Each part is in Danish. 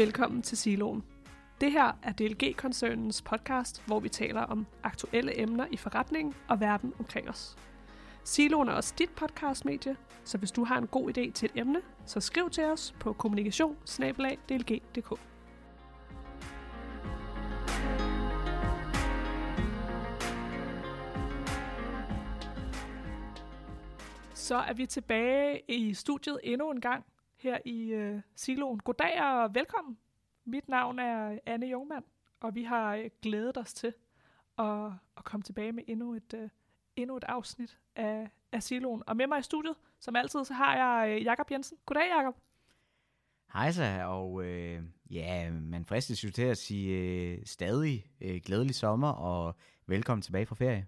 Velkommen til Siloen. Det her er DLG-koncernens podcast, hvor vi taler om aktuelle emner i forretningen og verden omkring os. Siloen er også dit podcastmedie, så hvis du har en god idé til et emne, så skriv til os på kommunikation Så er vi tilbage i studiet endnu en gang her i uh, Siloen. Goddag og velkommen. Mit navn er Anne Jungmann, og vi har uh, glædet os til at, at komme tilbage med endnu et, uh, endnu et afsnit af, af Siloen. Og med mig i studiet, som altid, så har jeg uh, Jakob Jensen. Goddag, Jakob. Hej så, og øh, ja, man fristes jo til at sige øh, stadig øh, glædelig sommer, og velkommen tilbage fra ferie.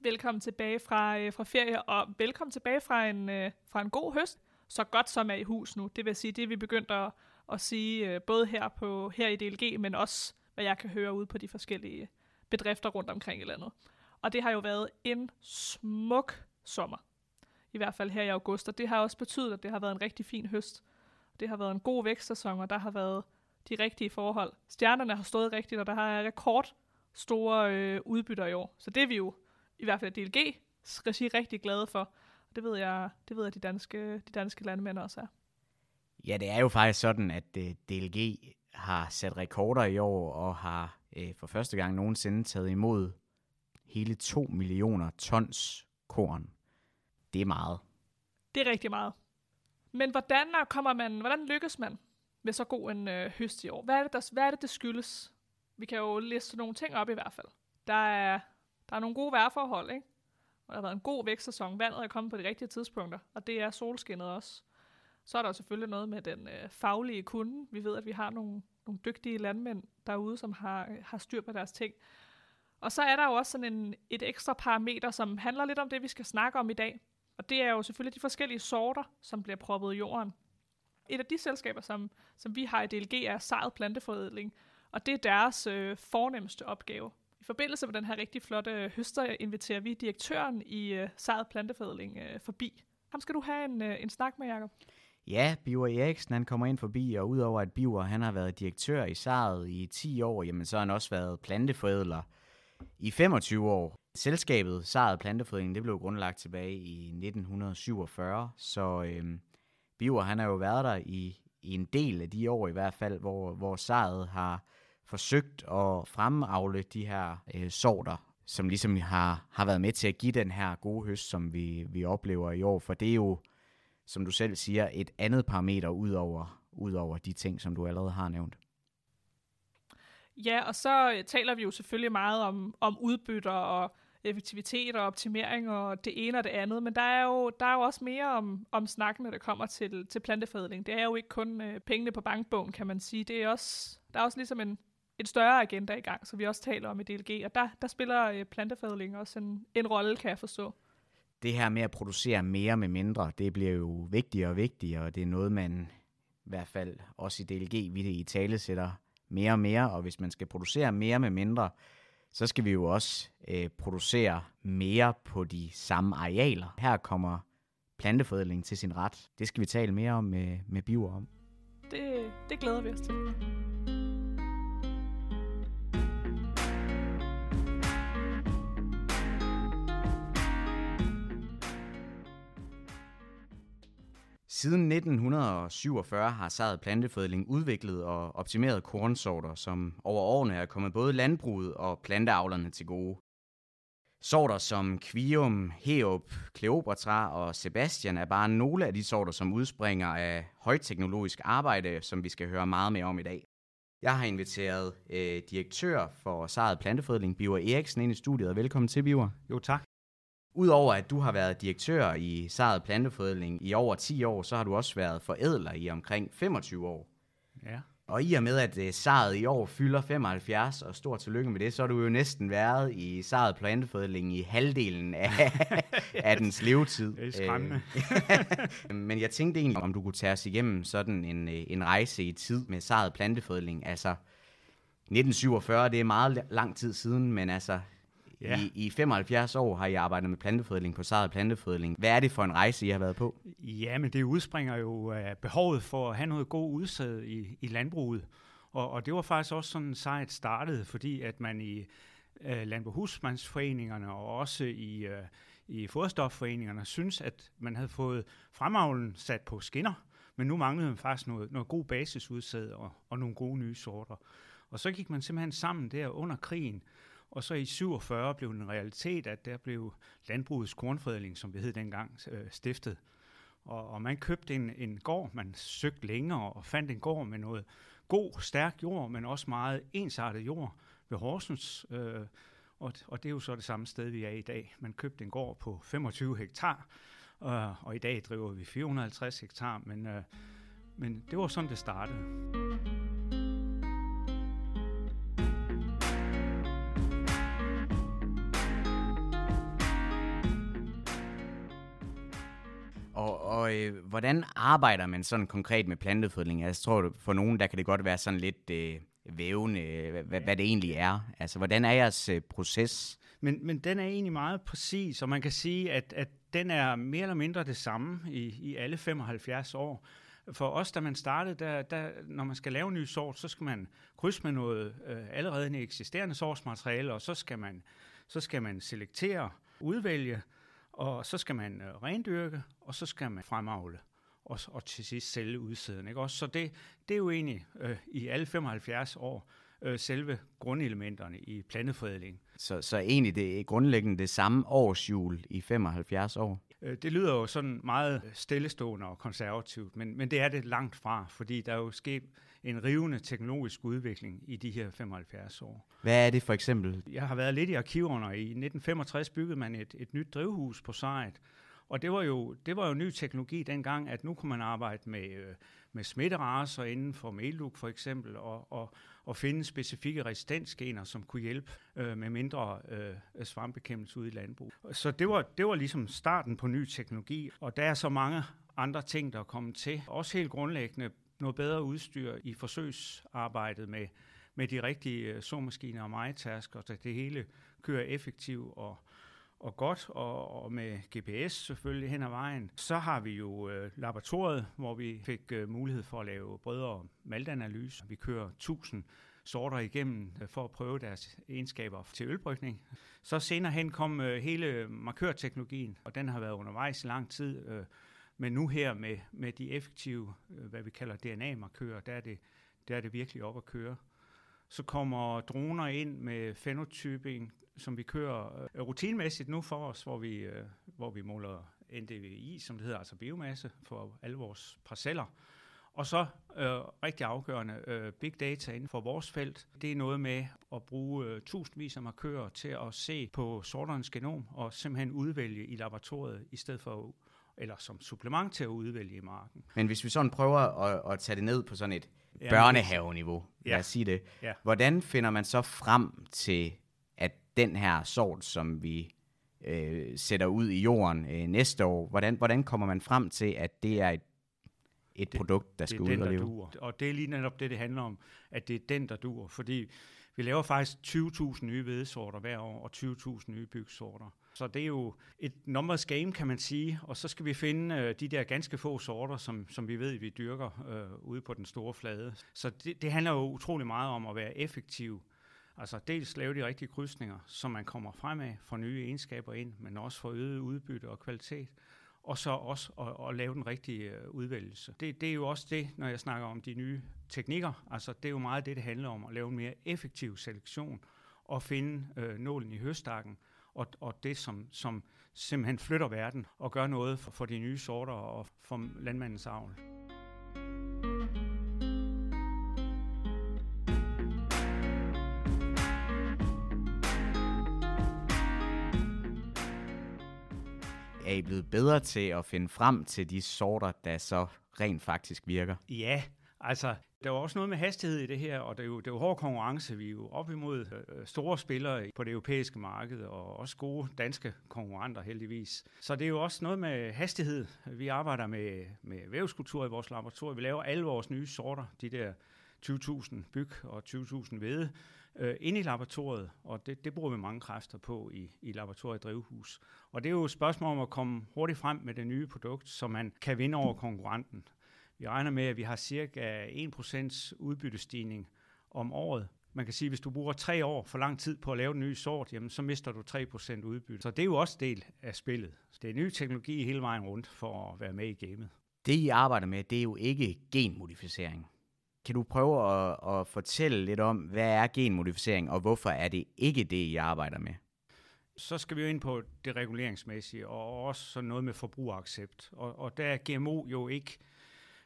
Velkommen tilbage fra, øh, fra ferie, og velkommen tilbage fra en, øh, fra en god høst så godt som er i hus nu. Det vil sige, det vi begyndt at, at sige, øh, både her, på, her i DLG, men også, hvad jeg kan høre ude på de forskellige bedrifter rundt omkring i landet. Og det har jo været en smuk sommer. I hvert fald her i august, og det har også betydet, at det har været en rigtig fin høst. Det har været en god vækstsæson, og der har været de rigtige forhold. Stjernerne har stået rigtigt, og der har rekord store øh, udbytter i år. Så det er vi jo i hvert fald DLG regi rigtig glade for. Det ved jeg, det ved jeg de, danske, de danske landmænd også er. Ja, det er jo faktisk sådan, at øh, DLG har sat rekorder i år og har uh, for første gang nogensinde taget imod hele 2 millioner tons korn. Det er meget. Det er rigtig meget. Men hvordan kommer man, hvordan lykkes man med så god en øh, høst i år? Hvad er, det, der, hvad er det, det skyldes? Vi kan jo liste nogle ting op i hvert fald. Der er, der er nogle gode vejrforhold, ikke? Der har været en god vækstsæson. Vandet er kommet på de rigtige tidspunkter, og det er solskinnet også. Så er der jo selvfølgelig noget med den øh, faglige kunde. Vi ved, at vi har nogle, nogle dygtige landmænd derude, som har, øh, har styr på deres ting. Og så er der jo også sådan en, et ekstra parameter, som handler lidt om det, vi skal snakke om i dag. Og det er jo selvfølgelig de forskellige sorter, som bliver proppet i jorden. Et af de selskaber, som, som vi har i DLG, er Saret Planteforædling, og det er deres øh, fornemmeste opgave. I forbindelse med den her rigtig flotte høster inviterer vi direktøren i øh, Saret Planteforædling øh, forbi. Ham skal du have en, øh, en snak med, Jacob. Ja, Biver Eriksen han kommer ind forbi, og udover at Biver han har været direktør i Saret i 10 år, jamen så har han også været planteforædler i 25 år. Selskabet Saret Planteforædling, det blev grundlagt tilbage i 1947, så øhm, Biver han har jo været der i, i en del af de år i hvert fald, hvor, hvor Saret har forsøgt at fremavle de her øh, sorter, som ligesom har, har været med til at give den her gode høst, som vi, vi oplever i år. For det er jo, som du selv siger, et andet parameter ud over, ud over de ting, som du allerede har nævnt. Ja, og så øh, taler vi jo selvfølgelig meget om, om udbytter og effektivitet og optimering og det ene og det andet, men der er jo, der er jo også mere om, om snakken, når det kommer til, til planteforædling. Det er jo ikke kun øh, pengene på bankbogen, kan man sige. Det er også, der er også ligesom en, en større agenda i gang, som vi også taler om i DLG, og der, der spiller øh, plantefadling også en, en rolle, kan jeg forstå. Det her med at producere mere med mindre, det bliver jo vigtigere og vigtigere, og det er noget, man i hvert fald også i DLG, vi i tale sætter mere og mere, og hvis man skal producere mere med mindre, så skal vi jo også øh, producere mere på de samme arealer. Her kommer planteforædling til sin ret. Det skal vi tale mere om med, med biver om. Det, det glæder vi os til. Siden 1947 har Sad Planteforædling udviklet og optimeret kornsorter, som over årene er kommet både landbruget og planteavlerne til gode. Sorter som Quium, Heop, Kleopatra og Sebastian er bare nogle af de sorter, som udspringer af højteknologisk arbejde, som vi skal høre meget mere om i dag. Jeg har inviteret øh, direktør for Saret Planteforædling, Biver Eriksen, ind i studiet. Velkommen til, Biver. Jo, tak. Udover at du har været direktør i Saret Planteforædling i over 10 år, så har du også været forædler i omkring 25 år. Ja. Og i og med, at uh, Saret i år fylder 75, og stort tillykke med det, så har du jo næsten været i Saret Planteforædling i halvdelen af, af dens levetid. Det er skræmmende. Øh, men jeg tænkte egentlig, om du kunne tage os igennem sådan en, øh, en rejse i tid med Saret Planteforædling. Altså, 1947, det er meget lang tid siden, men altså, Ja. I, I 75 år har I arbejdet med planteforædling på Saret Planteforædling. Hvad er det for en rejse, I har været på? Ja, men det udspringer jo af behovet for at have noget god udsæd i, i landbruget. Og, og det var faktisk også sådan sejt startet, fordi at man i øh, landbrugshusmandsforeningerne og også i, øh, i foderstofforeningerne synes, at man havde fået fremavlen sat på skinner, men nu manglede man faktisk noget, noget god basisudsæd og, og nogle gode nye sorter. Og så gik man simpelthen sammen der under krigen, og så i 47 blev det en realitet, at der blev landbrugets kornfredling, som det hed dengang, øh, stiftet. Og, og man købte en, en gård, man søgte længere og fandt en gård med noget god, stærk jord, men også meget ensartet jord ved Horsens. Øh, og, og det er jo så det samme sted, vi er i dag. Man købte en gård på 25 hektar, øh, og i dag driver vi 450 hektar, men, øh, men det var sådan, det startede. Og øh, hvordan arbejder man sådan konkret med plantefødning? Jeg tror, for nogen, der kan det godt være sådan lidt øh, vævende, hvad, hvad det egentlig er. Altså, hvordan er jeres øh, proces? Men, men den er egentlig meget præcis, og man kan sige, at, at den er mere eller mindre det samme i, i alle 75 år. For os, da man startede, der, der, når man skal lave en ny sort, så skal man krydse med noget øh, allerede eksisterende sortsmateriale, og så skal man, så skal man selektere, udvælge, og så skal man øh, rendyrke, og så skal man fremavle og, og til sidst sælge udsæden. Ikke? Også, så det, det er jo egentlig øh, i alle 75 år øh, selve grundelementerne i planteforædling. Så, så egentlig det er grundlæggende det samme årsjul i 75 år? Øh, det lyder jo sådan meget stillestående og konservativt, men, men det er det langt fra, fordi der er jo sket en rivende teknologisk udvikling i de her 75 år. Hvad er det for eksempel? Jeg har været lidt i arkiverne, i 1965 byggede man et, et nyt drivhus på sejt, og det var, jo, det var jo ny teknologi dengang, at nu kunne man arbejde med, øh, med smitteraser inden for meluk for eksempel, og, og, og finde specifikke resistensgener, som kunne hjælpe øh, med mindre øh, svampbekæmpelse ude i landbrug. Så det var, det var ligesom starten på ny teknologi, og der er så mange andre ting, der er kommet til. Også helt grundlæggende noget bedre udstyr i forsøgsarbejdet med, med de rigtige øh, såmaskiner og majtasker, så det hele kører effektivt og, og godt, og, og med GPS selvfølgelig hen ad vejen. Så har vi jo øh, laboratoriet, hvor vi fik øh, mulighed for at lave bredere maltanalyse. Vi kører 1000 sorter igennem øh, for at prøve deres egenskaber til ølbrygning. Så senere hen kom øh, hele markørteknologien, og den har været undervejs i lang tid. Øh, men nu her med, med de effektive, øh, hvad vi kalder DNA-markører, der er, det, der er det virkelig op at køre. Så kommer droner ind med fenotyping, som vi kører øh, rutinemæssigt nu for os, hvor vi, øh, hvor vi måler NDVI, som det hedder, altså biomasse, for alle vores parceller. Og så øh, rigtig afgørende øh, big data inden for vores felt. Det er noget med at bruge øh, tusindvis af markører til at se på sorternes genom og simpelthen udvælge i laboratoriet, i stedet for eller som supplement til at udvælge i marken. Men hvis vi sådan prøver at, at tage det ned på sådan et ja, børnehaveniveau, ja. lad os sige det, ja. hvordan finder man så frem til, at den her sort, som vi øh, sætter ud i jorden øh, næste år, hvordan, hvordan kommer man frem til, at det er et, et det, produkt, der skal ud og leve? Og det er lige netop det, det handler om, at det er den, der dur, fordi vi laver faktisk 20.000 nye hvedesorter hver år, og 20.000 nye bygsorter. Så det er jo et numbers game, kan man sige, og så skal vi finde øh, de der ganske få sorter, som, som vi ved, vi dyrker øh, ude på den store flade. Så det, det handler jo utrolig meget om at være effektiv. Altså dels lave de rigtige krydsninger, så man kommer fremad, får nye egenskaber ind, men også får øget udbytte og kvalitet og så også at, at lave den rigtige øh, udvælgelse. Det, det er jo også det, når jeg snakker om de nye teknikker. Altså, det er jo meget det, det handler om, at lave en mere effektiv selektion og finde øh, nålen i høstakken, og, og det, som, som simpelthen flytter verden og gør noget for, for de nye sorter og for landmandens avl. er I blevet bedre til at finde frem til de sorter, der så rent faktisk virker? Ja, altså der var også noget med hastighed i det her, og det er jo, det er jo hård konkurrence. Vi er jo op imod øh, øh, store spillere på det europæiske marked, og også gode danske konkurrenter heldigvis. Så det er jo også noget med hastighed. Vi arbejder med, med vævskultur i vores laboratorium. Vi laver alle vores nye sorter, de der 20.000 byg og 20.000 hvede øh, inde i laboratoriet, og det, det bruger vi mange kræfter på i, i laboratoriet drivhus. Og det er jo et spørgsmål om at komme hurtigt frem med det nye produkt, så man kan vinde over konkurrenten. Vi regner med, at vi har cirka 1% udbyttestigning om året. Man kan sige, at hvis du bruger tre år for lang tid på at lave den nye sort, jamen, så mister du 3% udbytte. Så det er jo også del af spillet. Så det er ny teknologi hele vejen rundt for at være med i gamet. Det, I arbejder med, det er jo ikke genmodificering. Kan du prøve at, at fortælle lidt om, hvad er genmodificering, og hvorfor er det ikke det, I arbejder med? Så skal vi jo ind på det reguleringsmæssige, og også sådan noget med forbrugeraccept. Og, og der er GMO jo ikke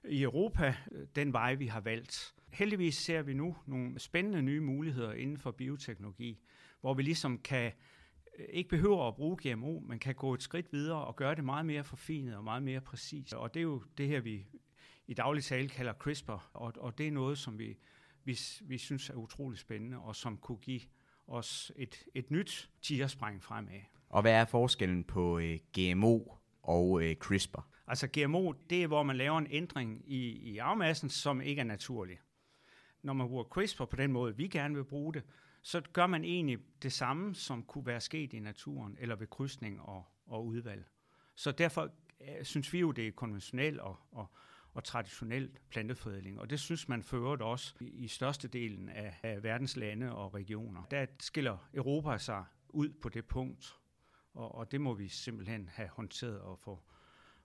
i Europa øh, den vej, vi har valgt. Heldigvis ser vi nu nogle spændende nye muligheder inden for bioteknologi, hvor vi ligesom kan øh, ikke behøver at bruge GMO, men kan gå et skridt videre og gøre det meget mere forfinet og meget mere præcist. Og det er jo det her, vi i daglig tale kalder CRISPR, og, og det er noget, som vi, vi, vi synes er utrolig spændende, og som kunne give os et, et nyt tigerspring fremad. Og hvad er forskellen på øh, GMO og øh, CRISPR? Altså GMO, det er, hvor man laver en ændring i, i arvemassen, som ikke er naturlig. Når man bruger CRISPR på den måde, vi gerne vil bruge det, så gør man egentlig det samme, som kunne være sket i naturen, eller ved krydsning og, og udvalg. Så derfor øh, synes vi jo, det er konventionelt og, og, og traditionel planteforædling. Og det synes man fører også i, i størstedelen af, af verdens lande og regioner. Der skiller Europa sig ud på det punkt, og, og det må vi simpelthen have håndteret og få,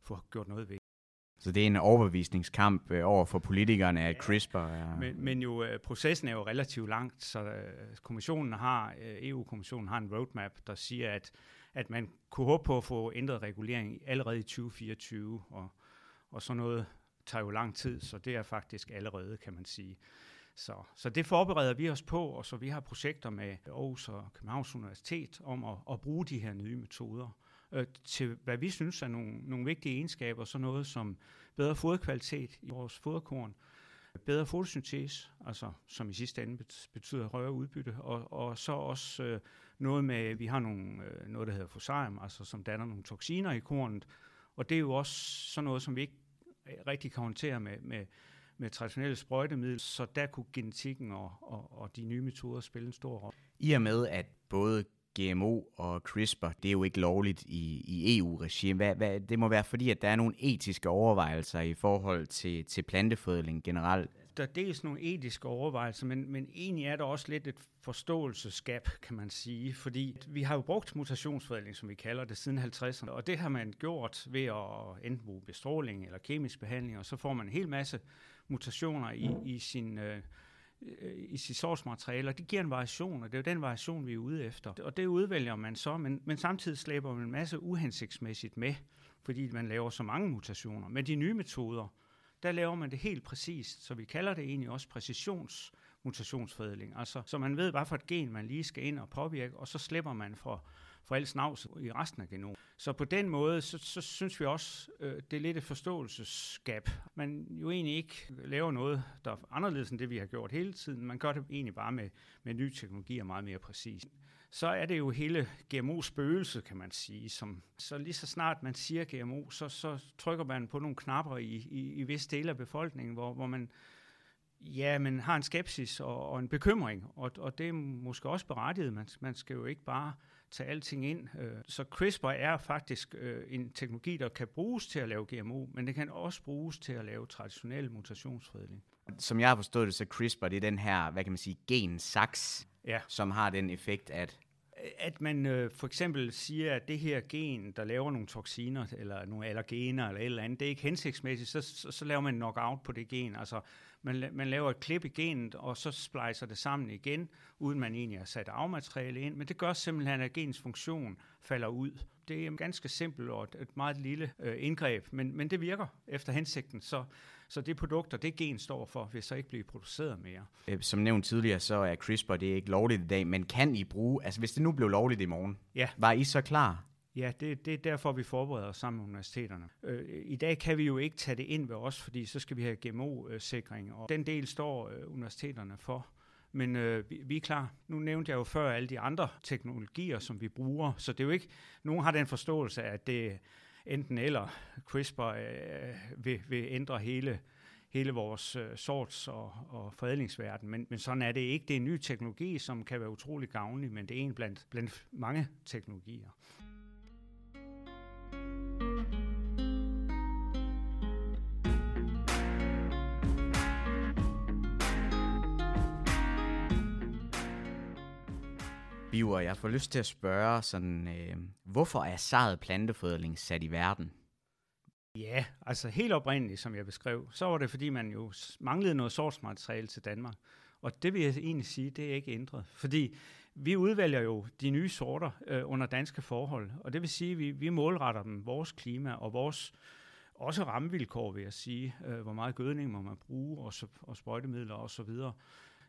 få gjort noget ved. Så det er en overbevisningskamp øh, over for politikerne, at CRISPR er... Men, men jo, øh, processen er jo relativt langt, så øh, kommissionen har, EU-kommissionen har en roadmap, der siger, at, at man kunne håbe på at få ændret regulering allerede i 2024, og, og sådan noget tager jo lang tid, så det er faktisk allerede, kan man sige. Så, så det forbereder vi os på, og så vi har projekter med Aarhus og Københavns Universitet om at, at bruge de her nye metoder øh, til, hvad vi synes er nogle, nogle vigtige egenskaber, så noget som bedre foderkvalitet i vores foderkorn, bedre fotosyntese, altså som i sidste ende betyder højere udbytte, og, og så også øh, noget med, vi har nogle, øh, noget, der hedder fosarium, altså som danner nogle toksiner i kornet, og det er jo også sådan noget, som vi ikke øh, rigtig kan håndtere med, med, med traditionelle sprøjtemidler, så der kunne genetikken og, og, og de nye metoder spille en stor rolle. I og med, at både GMO og CRISPR, det er jo ikke lovligt i, i EU-regime. Hvad, hvad, det må være fordi, at der er nogle etiske overvejelser i forhold til, til plantefødling generelt. Der er dels nogle etiske overvejelser, men, men egentlig er der også lidt et forståelsesgab, kan man sige. Fordi vi har jo brugt mutationsforædling, som vi kalder det, siden 50'erne. Og det har man gjort ved at enten bruge bestråling eller kemisk behandling, og så får man en hel masse mutationer i, i sin... Øh, Øh, i sit source og det giver en variation, og det er jo den variation, vi er ude efter. Og det udvælger man så, men, men samtidig slæber man en masse uhensigtsmæssigt med, fordi man laver så mange mutationer. Med de nye metoder, der laver man det helt præcist, så vi kalder det egentlig også præcisionsmutationsforædling. Altså, så man ved, hvad for et gen man lige skal ind og påvirke, og så slipper man for for alt snavs i resten af genomet. Så på den måde, så, så synes vi også, øh, det er lidt et forståelsesgab. Man jo egentlig ikke laver noget, der er anderledes end det, vi har gjort hele tiden. Man gør det egentlig bare med, med ny teknologi og meget mere præcis. Så er det jo hele GMO-spøgelse, kan man sige. Som, så lige så snart man siger GMO, så, så trykker man på nogle knapper i, i, i visse dele af befolkningen, hvor, hvor man ja, men har en skepsis og, og en bekymring, og, og det er måske også berettiget. Man, man skal jo ikke bare tage alting ind. Øh, så CRISPR er faktisk øh, en teknologi, der kan bruges til at lave GMO, men det kan også bruges til at lave traditionel mutationsforædling. Som jeg har forstået det, så CRISPR det er den her, hvad kan man sige, gensaks, ja. som har den effekt, at at man øh, for eksempel siger, at det her gen, der laver nogle toksiner, eller nogle allergener, eller et eller andet, det er ikke hensigtsmæssigt, så, så, så laver man knockout på det gen. Altså, man, man laver et klip i genet, og så splicer det sammen igen, uden man egentlig har sat afmateriale ind. Men det gør simpelthen, at genets funktion falder ud. Det er ganske simpelt og et, et meget lille øh, indgreb, men, men det virker efter hensigten. Så, så det produkter, det gen står for, vil så ikke blive produceret mere. Øh, som nævnt tidligere, så er CRISPR det er ikke lovligt i dag, men kan I bruge, altså hvis det nu blev lovligt i morgen, ja. var I så klar? Ja, det, det er derfor, vi forbereder os sammen med universiteterne. Øh, I dag kan vi jo ikke tage det ind ved os, fordi så skal vi have GMO-sikring, og den del står øh, universiteterne for. Men øh, vi, vi er klar. Nu nævnte jeg jo før alle de andre teknologier, som vi bruger, så det er jo ikke, nogen har den forståelse af, at det enten eller CRISPR øh, vil, vil ændre hele hele vores øh, sorts- og, og forædlingsverden. Men, men sådan er det ikke. Det er en ny teknologi, som kan være utrolig gavnlig, men det er en blandt, blandt mange teknologier. Biver, jeg får lyst til at spørge sådan, øh, hvorfor er sarret plantefødling sat i verden? Ja, altså helt oprindeligt, som jeg beskrev, så var det, fordi man jo manglede noget sortsmateriale til Danmark. Og det vil jeg egentlig sige, det er ikke ændret. Fordi vi udvælger jo de nye sorter øh, under danske forhold, og det vil sige, at vi, vi målretter dem vores klima og vores også rammevilkår, vil jeg sige. Øh, hvor meget gødning må man bruge, og, så, og sprøjtemidler osv. Og så videre.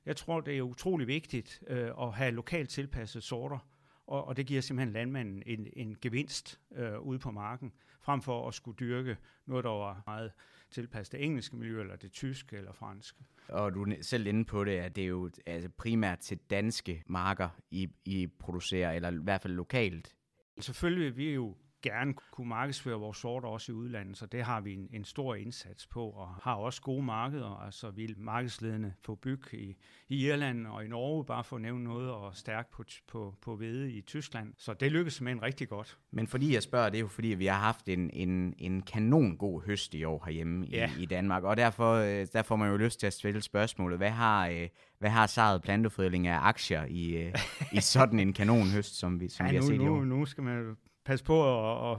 Jeg tror, det er utrolig vigtigt øh, at have lokalt tilpassede sorter, og, og det giver simpelthen landmanden en, en gevinst øh, ude på marken, frem for at skulle dyrke noget, der var meget tilpasset det engelske miljø, eller det tyske eller franske. Og du er selv inde på det, at det er jo altså primært til danske marker, I, I producerer, eller i hvert fald lokalt. Selvfølgelig, vi er jo gerne kunne markedsføre vores sorter også i udlandet, så det har vi en, en stor indsats på, og har også gode markeder. Altså vi er markedsledende på byg i, i Irland og i Norge, bare for at nævne noget, og stærkt på, på, på hvede i Tyskland. Så det lykkes simpelthen rigtig godt. Men fordi jeg spørger, det er jo fordi, vi har haft en, en, en kanon god høst i år herhjemme ja. i, i Danmark, og derfor, øh, der får man jo lyst til at stille spørgsmålet, hvad har, øh, hvad har Saret Planteforædling af aktier i, øh, i sådan en kanonhøst, som vi, som ja, vi har nu, set i år? Nu, nu skal man passe på at, at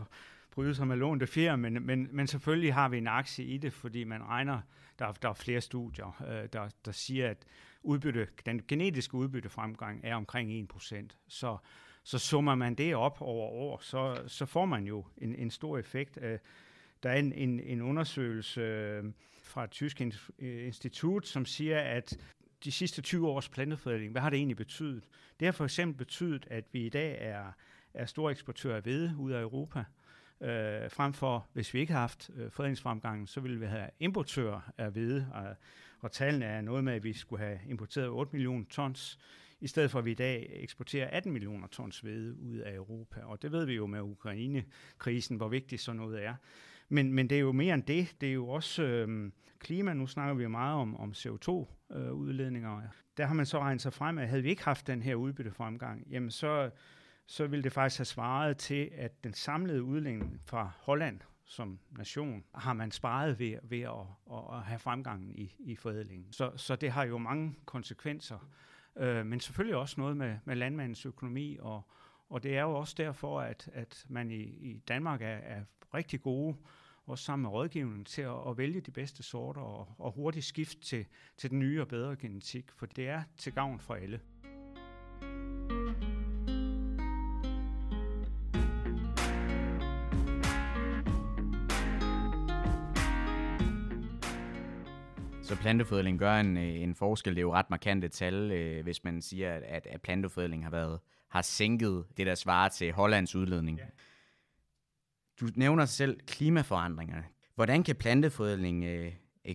bryde sig med lånte fjer, men, men, men selvfølgelig har vi en aktie i det, fordi man regner, der, der er flere studier, øh, der, der siger, at udbytte, den genetiske udbyttefremgang er omkring 1%. Så, så summer man det op over år, så, så får man jo en, en stor effekt. Øh, der er en, en, en undersøgelse øh, fra et tysk øh, institut, som siger, at de sidste 20 års planteforædling, hvad har det egentlig betydet? Det har for eksempel betydet, at vi i dag er er store eksportør af hvede ud af Europa. Øh, frem for, hvis vi ikke har haft øh, fredningsfremgangen, så ville vi have importører af hvede, og, og tallene er noget med, at vi skulle have importeret 8 millioner tons, i stedet for at vi i dag eksporterer 18 millioner tons hvede ud af Europa. Og det ved vi jo med Ukraine-krisen, hvor vigtigt sådan noget er. Men, men det er jo mere end det. Det er jo også øh, klima. Nu snakker vi meget om, om CO2-udledninger. Øh, Der har man så regnet sig frem, at havde vi ikke haft den her udbyttefremgang, jamen så så ville det faktisk have svaret til, at den samlede udlænding fra Holland som nation har man sparet ved, ved at, at, at have fremgangen i, i forædlingen. Så, så det har jo mange konsekvenser, øh, men selvfølgelig også noget med, med landmandens økonomi, og, og det er jo også derfor, at, at man i, i Danmark er, er rigtig gode, også sammen med rådgivningen, til at, at vælge de bedste sorter og, og hurtigt skifte til, til den nye og bedre genetik, for det er til gavn for alle. Så planteforædling gør en, øh, en forskel. Det er jo ret markante tal, øh, hvis man siger, at, at planteforædling har været har sænket det, der svarer til Hollands udledning. Ja. Du nævner selv klimaforandringerne. Hvordan kan planteforædling øh,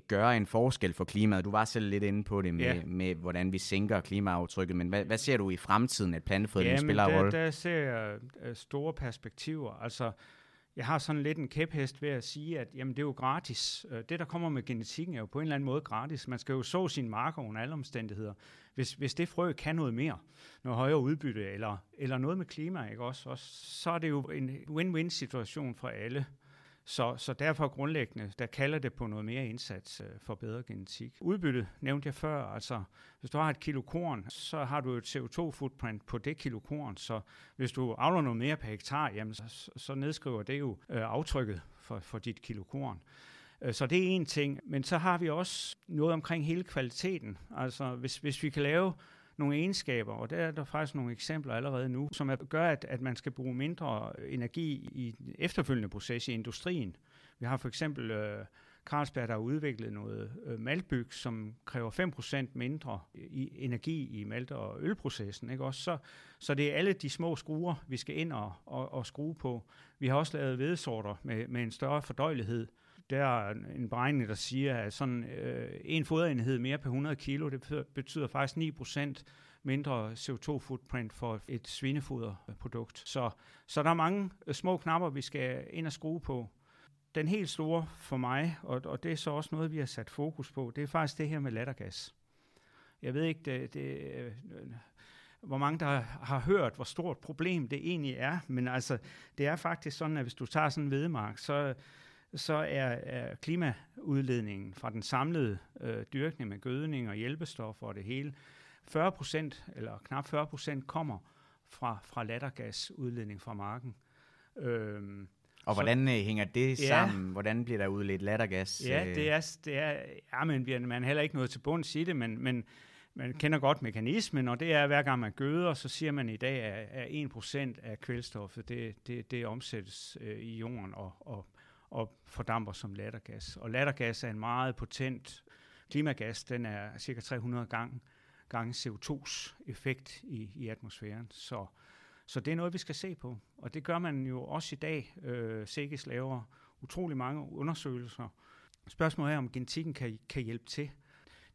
gøre en forskel for klimaet? Du var selv lidt inde på det med, ja. med hvordan vi sænker klimaaftrykket, men hvad, hvad ser du i fremtiden, at planteforædling ja, spiller en rolle? Der ser jeg øh, store perspektiver. Altså, jeg har sådan lidt en kæphest ved at sige, at jamen, det er jo gratis. Øh, det, der kommer med genetikken, er jo på en eller anden måde gratis. Man skal jo så sin marker under alle omstændigheder. Hvis, hvis det frø kan noget mere, noget højere udbytte, eller, eller noget med klima, ikke også, også, så er det jo en win-win situation for alle. Så, så derfor grundlæggende, der kalder det på noget mere indsats øh, for bedre genetik. Udbyttet nævnte jeg før, altså hvis du har et kilo korn, så har du et CO2-footprint på det kilo korn, så hvis du avler noget mere per hektar, jamen, så, så nedskriver det jo øh, aftrykket for, for dit kilo korn. Øh, så det er en ting, men så har vi også noget omkring hele kvaliteten. Altså hvis, hvis vi kan lave nogle egenskaber, og der er der faktisk nogle eksempler allerede nu, som gør, at, at man skal bruge mindre energi i den efterfølgende proces i industrien. Vi har for eksempel øh, Carlsberg, der har udviklet noget øh, maltbyg, som kræver 5% mindre i energi i malt- og ølprocessen. Ikke? Også så, så det er alle de små skruer, vi skal ind og, og, og skrue på. Vi har også lavet vedsorter med, med en større fordøjelighed, der er en beregning, der siger, at sådan øh, en foderenhed mere per 100 kilo, det betyder faktisk 9% mindre CO2-footprint for et svinefoderprodukt. Så, så der er mange øh, små knapper, vi skal ind og skrue på. den helt store for mig, og, og det er så også noget, vi har sat fokus på, det er faktisk det her med lattergas. Jeg ved ikke, det, det, øh, hvor mange der har hørt, hvor stort problem det egentlig er, men altså, det er faktisk sådan, at hvis du tager sådan en vedmark, så, så er, er klimaudledningen fra den samlede øh, dyrkning med gødning og hjælpestoffer og det hele, 40 procent, eller knap 40 procent, kommer fra, fra lattergasudledning fra marken. Øhm, og hvordan øh, hænger det sammen? Ja, hvordan bliver der udledt lattergas? Ja, øh? det er, det er ja, men man er heller ikke noget til bunds i det, men, men man kender godt mekanismen, og det er, hver gang man gøder, så siger man i dag, at 1% af kvælstoffet, det, det, det omsættes øh, i jorden og, og, og fordamper som lattergas. Og lattergas er en meget potent klimagas, den er cirka 300 gange, gange CO2's effekt i, i atmosfæren. Så, så det er noget, vi skal se på. Og det gør man jo også i dag. Øh, SEGES laver utrolig mange undersøgelser. Spørgsmålet er, om genetikken kan, kan hjælpe til.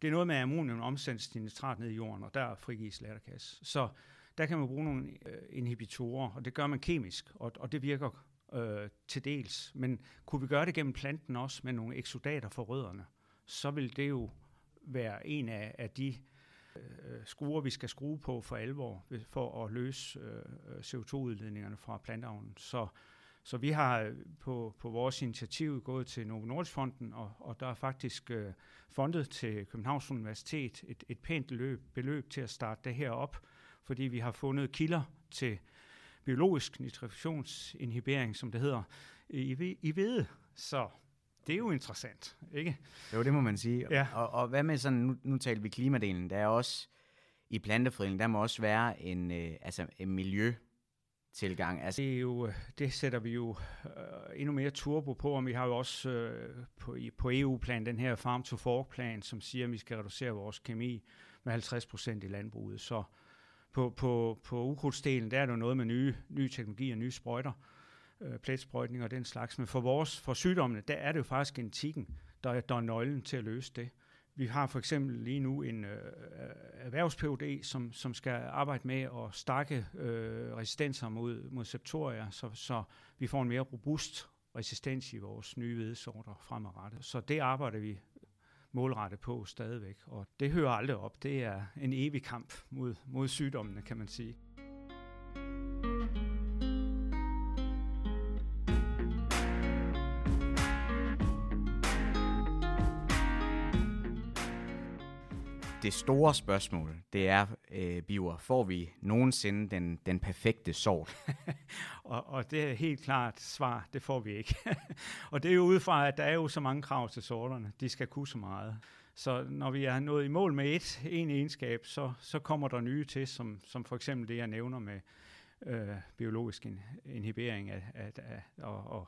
Det er noget med, at ammonium omsættes til nitrat ned i jorden, og der frigives lattergas. Så der kan man bruge nogle øh, inhibitorer, og det gør man kemisk, og, og det virker øh, til dels. Men kunne vi gøre det gennem planten også med nogle eksodater for rødderne, så vil det jo være en af, af de øh, skruer, vi skal skrue på for alvor, for at løse øh, CO2-udledningerne fra planteavnen. Så, så vi har øh, på, på vores initiativ gået til Novo Nordisk Fonden, og, og der er faktisk øh, fondet til Københavns Universitet et, et pænt løb, beløb til at starte det her op, fordi vi har fundet kilder til biologisk nitrifikationsinhibering, som det hedder, i, i hvede. Så det er jo interessant, ikke? Jo, det må man sige. Ja. Og, og hvad med sådan, nu, nu taler vi klimadelen, der er også i plantefridning, der må også være en, øh, altså en miljø tilgang. Altså. Det, er jo, det sætter vi jo øh, endnu mere turbo på, og vi har jo også øh, på, på EU-plan den her Farm to Fork-plan, som siger, at vi skal reducere vores kemi med 50 procent i landbruget. Så på, på, på ukrudtsdelen, der er der noget med nye, nye teknologier, nye sprøjter, øh, pletsprøjtning og den slags. Men for vores for sygdommene, der er det jo faktisk genetikken, der, der er nøglen til at løse det. Vi har for eksempel lige nu en øh, øh erhvervs som, som skal arbejde med at stakke øh, resistenser mod, mod septoria, så, så vi får en mere robust resistens i vores nye hvedesorter fremadrettet. Så det arbejder vi målrette på stadigvæk, og det hører aldrig op. Det er en evig kamp mod, mod sygdommene, kan man sige. Det store spørgsmål, det er, øh, Biver, får vi nogensinde den, den perfekte sort? og, og det er helt klart svar, det får vi ikke. og det er jo ud fra, at der er jo så mange krav til sorterne. De skal kunne så meget. Så når vi er nået i mål med et, en egenskab, så, så kommer der nye til, som, som for eksempel det, jeg nævner med øh, biologisk inhibering af, af, af, og, og,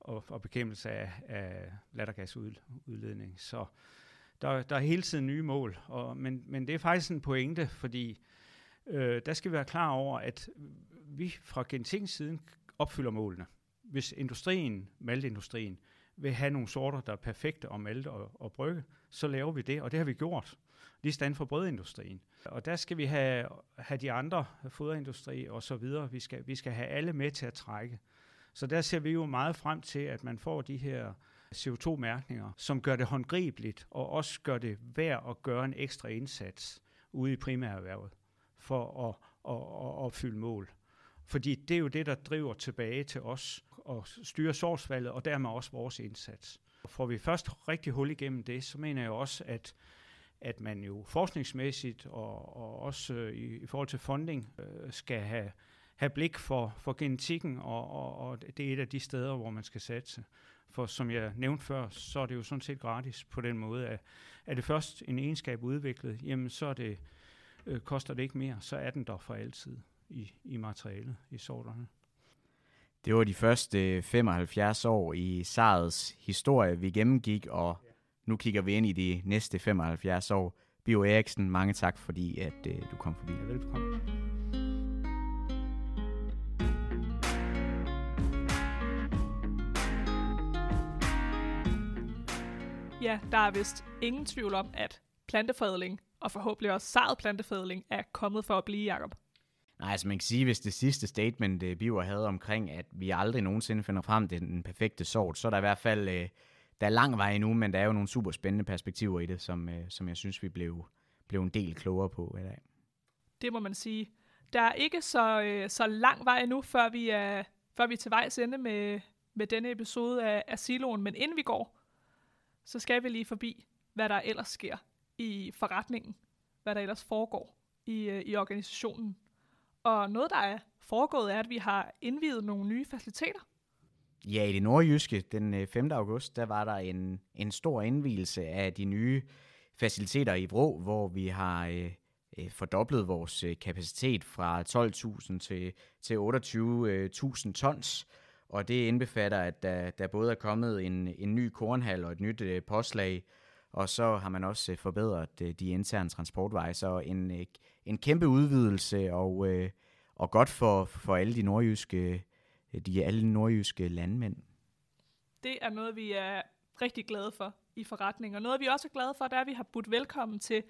og, og bekæmpelse af, af lattergasudledning. Så, der, der er hele tiden nye mål, og, men, men det er faktisk en pointe, fordi øh, der skal vi være klar over, at vi fra Gentings siden opfylder målene. Hvis industrien, maltindustrien, vil have nogle sorter, der er perfekte om malte og, og brygge, så laver vi det, og det har vi gjort. Lige stand for brødindustrien. Og der skal vi have, have de andre, foderindustri og så videre, vi skal, vi skal have alle med til at trække. Så der ser vi jo meget frem til, at man får de her CO2-mærkninger, som gør det håndgribeligt, og også gør det værd at gøre en ekstra indsats ude i primærerhvervet for at, at, at opfylde mål. Fordi det er jo det, der driver tilbage til os og styrer sorgsvalget, og dermed også vores indsats. Får vi først rigtig hul igennem det, så mener jeg også, at at man jo forskningsmæssigt og, og også øh, i, i forhold til funding øh, skal have, have blik for, for genetikken, og, og, og det er et af de steder, hvor man skal satse. For som jeg nævnte før, så er det jo sådan set gratis på den måde, at er det først en egenskab udviklet, jamen så er det, øh, koster det ikke mere, så er den der for altid i, i materialet, i sorterne. Det var de første 75 år i SARS historie, vi gennemgik, og nu kigger vi ind i de næste 75 år. Bio Eriksen, mange tak, fordi at, øh, du kom forbi. Ja, velkommen. Ja, der er vist ingen tvivl om, at planteforædling, og forhåbentlig også sart planteforædling, er kommet for at blive, Jacob. Nej, altså man kan sige, hvis det sidste statement, uh, Biver havde omkring, at vi aldrig nogensinde finder frem til den perfekte sort, så er der i hvert fald, uh, der er lang vej endnu, men der er jo nogle super spændende perspektiver i det, som, uh, som jeg synes, vi blev, blev en del klogere på i dag. Det må man sige. Der er ikke så, uh, så lang vej endnu, før vi er, før vi er til vejs ende med, med denne episode af, af Siloen, men inden vi går, så skal vi lige forbi, hvad der ellers sker i forretningen, hvad der ellers foregår i, øh, i organisationen. Og noget, der er foregået, er, at vi har indvidet nogle nye faciliteter. Ja, i det nordjyske, den øh, 5. august, der var der en, en stor indvielse af de nye faciliteter i Vrå, hvor vi har øh, øh fordoblet vores kapacitet fra 12.000 til, til 28.000 tons. Og det indbefatter, at der, der både er kommet en, en ny kornhal og et nyt øh, postlag, og så har man også øh, forbedret øh, de interne transportveje. Så en, øh, en kæmpe udvidelse, og, øh, og godt for, for alle de nordjyske, øh, de alle nordjyske landmænd. Det er noget, vi er rigtig glade for i forretningen. Og noget, vi også er glade for, det er, at vi har budt velkommen til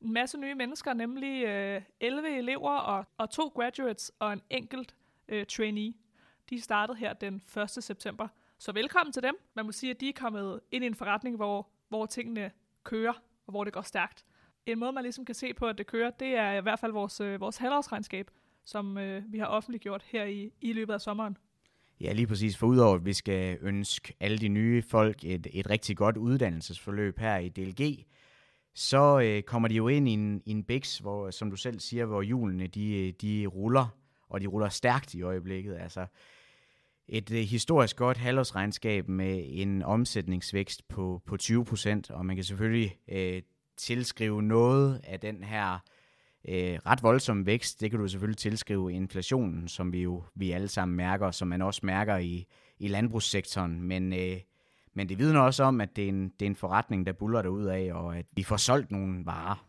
en masse nye mennesker, nemlig øh, 11 elever og, og to graduates og en enkelt øh, trainee. De startede her den 1. september. Så velkommen til dem. Man må sige, at de er kommet ind i en forretning, hvor, hvor tingene kører, og hvor det går stærkt en måde, man ligesom kan se på, at det kører, det er i hvert fald vores, øh, vores halvårsregnskab, som øh, vi har offentliggjort her i, i løbet af sommeren. Ja, lige præcis. For udover at vi skal ønske alle de nye folk et, et rigtig godt uddannelsesforløb her i DLG, så øh, kommer de jo ind i en, i en biks, hvor, som du selv siger, hvor hjulene de, de ruller, og de ruller stærkt i øjeblikket. Altså et øh, historisk godt halvårsregnskab med en omsætningsvækst på, på 20 procent, og man kan selvfølgelig øh, tilskrive noget af den her øh, ret voldsomme vækst, det kan du selvfølgelig tilskrive inflationen, som vi jo vi alle sammen mærker, som man også mærker i, i landbrugssektoren. Men, øh, men det vidner også om, at det er en, det er en forretning, der buller ud af, og at vi får solgt nogle varer.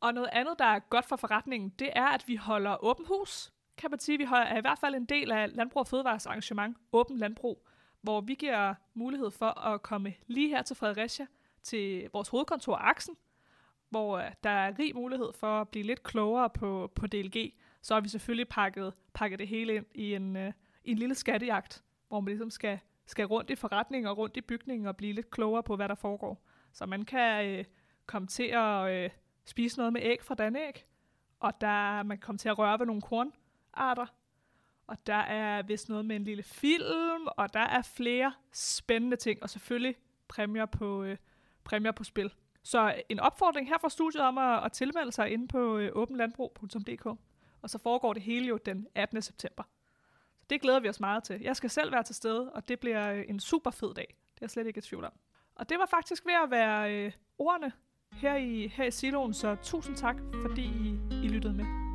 Og noget andet, der er godt for forretningen, det er, at vi holder åben hus. Kan man sige, vi er i hvert fald en del af Landbrug og Fødevares arrangement, Åben Landbrug, hvor vi giver mulighed for at komme lige her til Fredericia, til vores hovedkontor Aksen, hvor øh, der er rig mulighed for at blive lidt klogere på, på DLG, så har vi selvfølgelig pakket, pakket det hele ind i en, øh, i en lille skattejagt, hvor man ligesom skal, skal rundt i forretningen og rundt i bygningen og blive lidt klogere på, hvad der foregår. Så man kan øh, komme til at øh, spise noget med æg fra Danæg, og der man kan komme til at røre ved nogle korn, arter. og der er vist noget med en lille film, og der er flere spændende ting, og selvfølgelig præmier på, øh, præmier på spil. Så en opfordring her fra studiet om at, at tilmelde sig inde på øh, åbenlandbrug.dk. Og så foregår det hele jo den 18. september. Så det glæder vi os meget til. Jeg skal selv være til stede, og det bliver øh, en super fed dag. Det er jeg slet ikke i tvivl om. Og det var faktisk ved at være øh, ordene her i, her i siloen, så tusind tak, fordi I, I lyttede med.